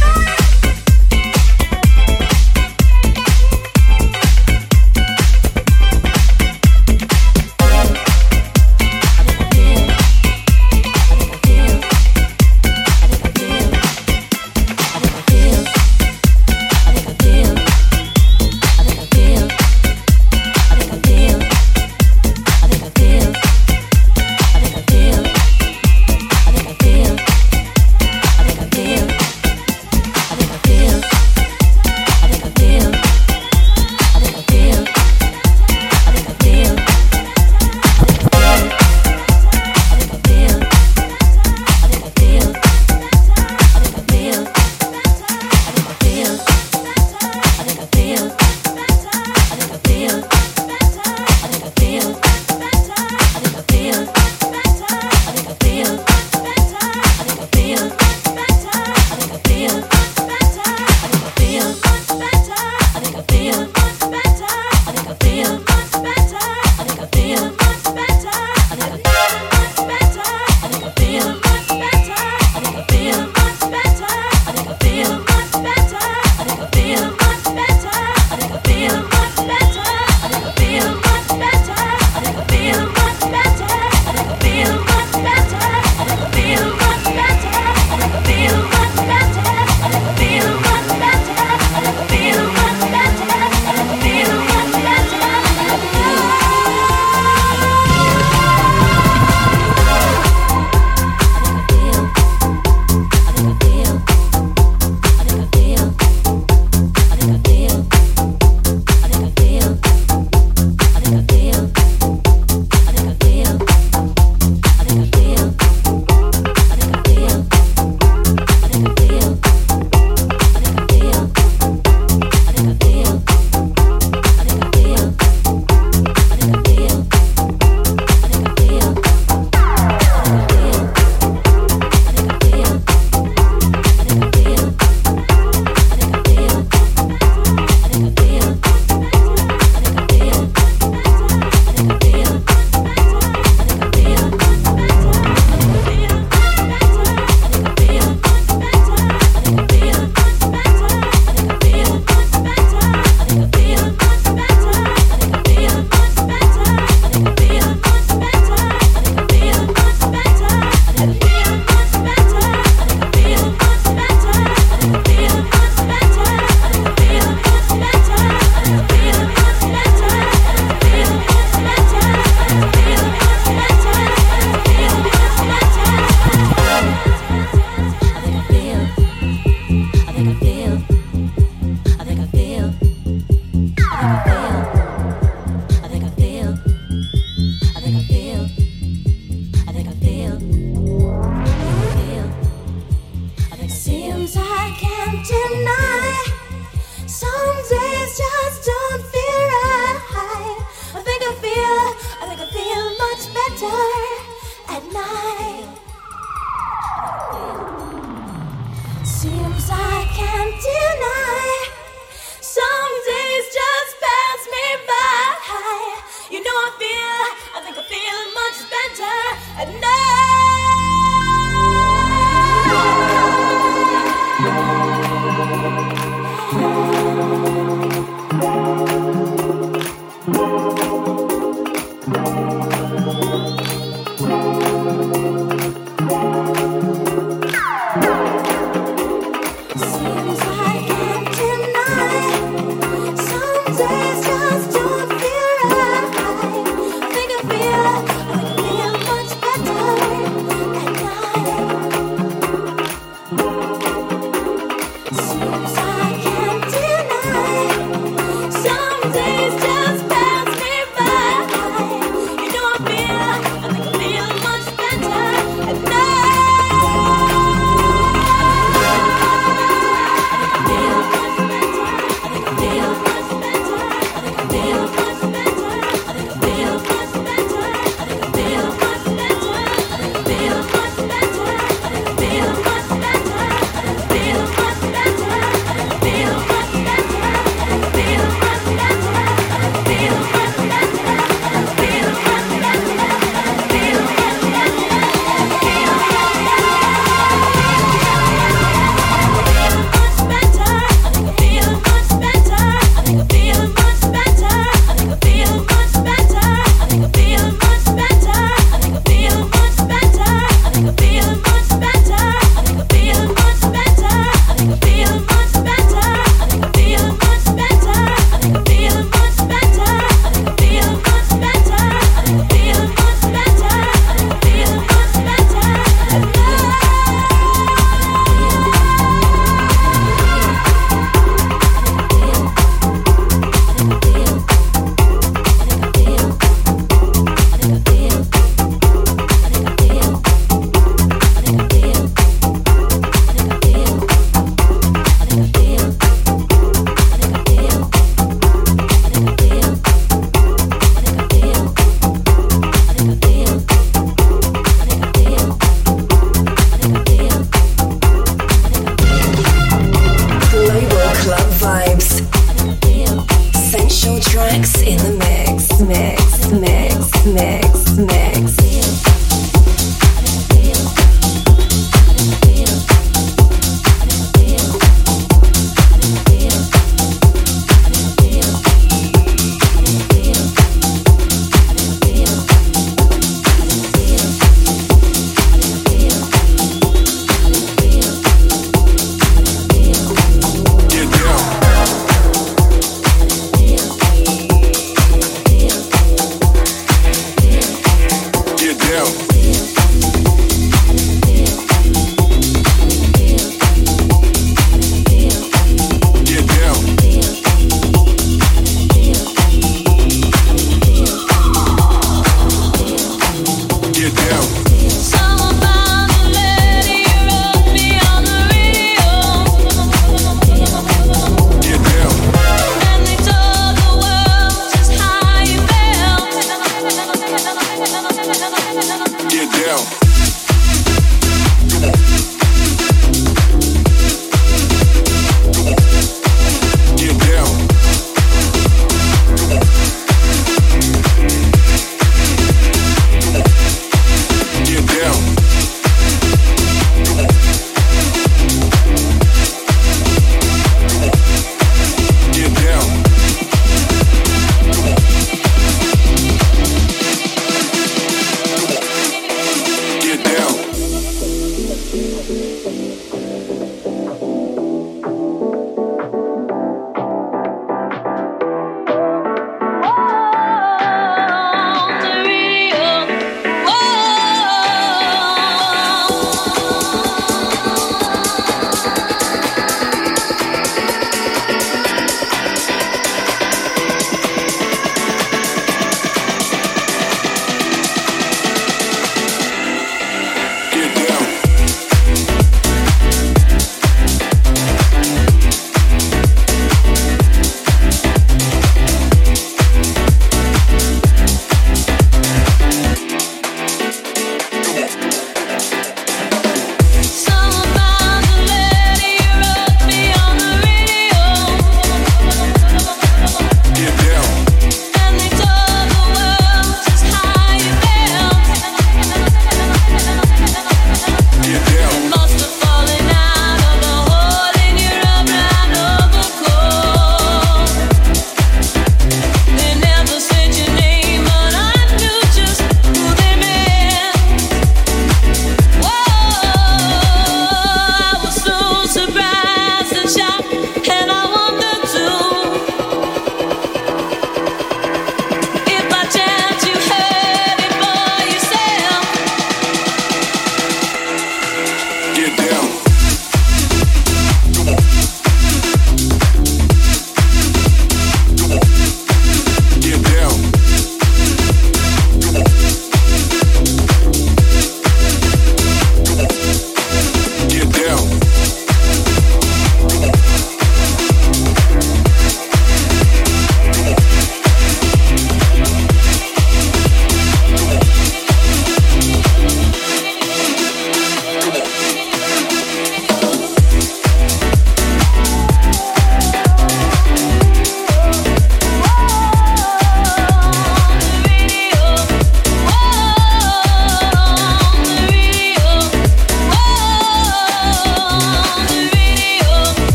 Kiss.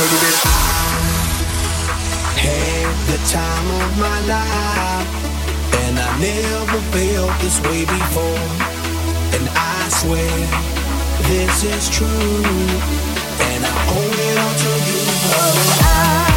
turn Had the time of my life, and I never felt this way before. And I swear this is true, and I hold it all to you. Oh, I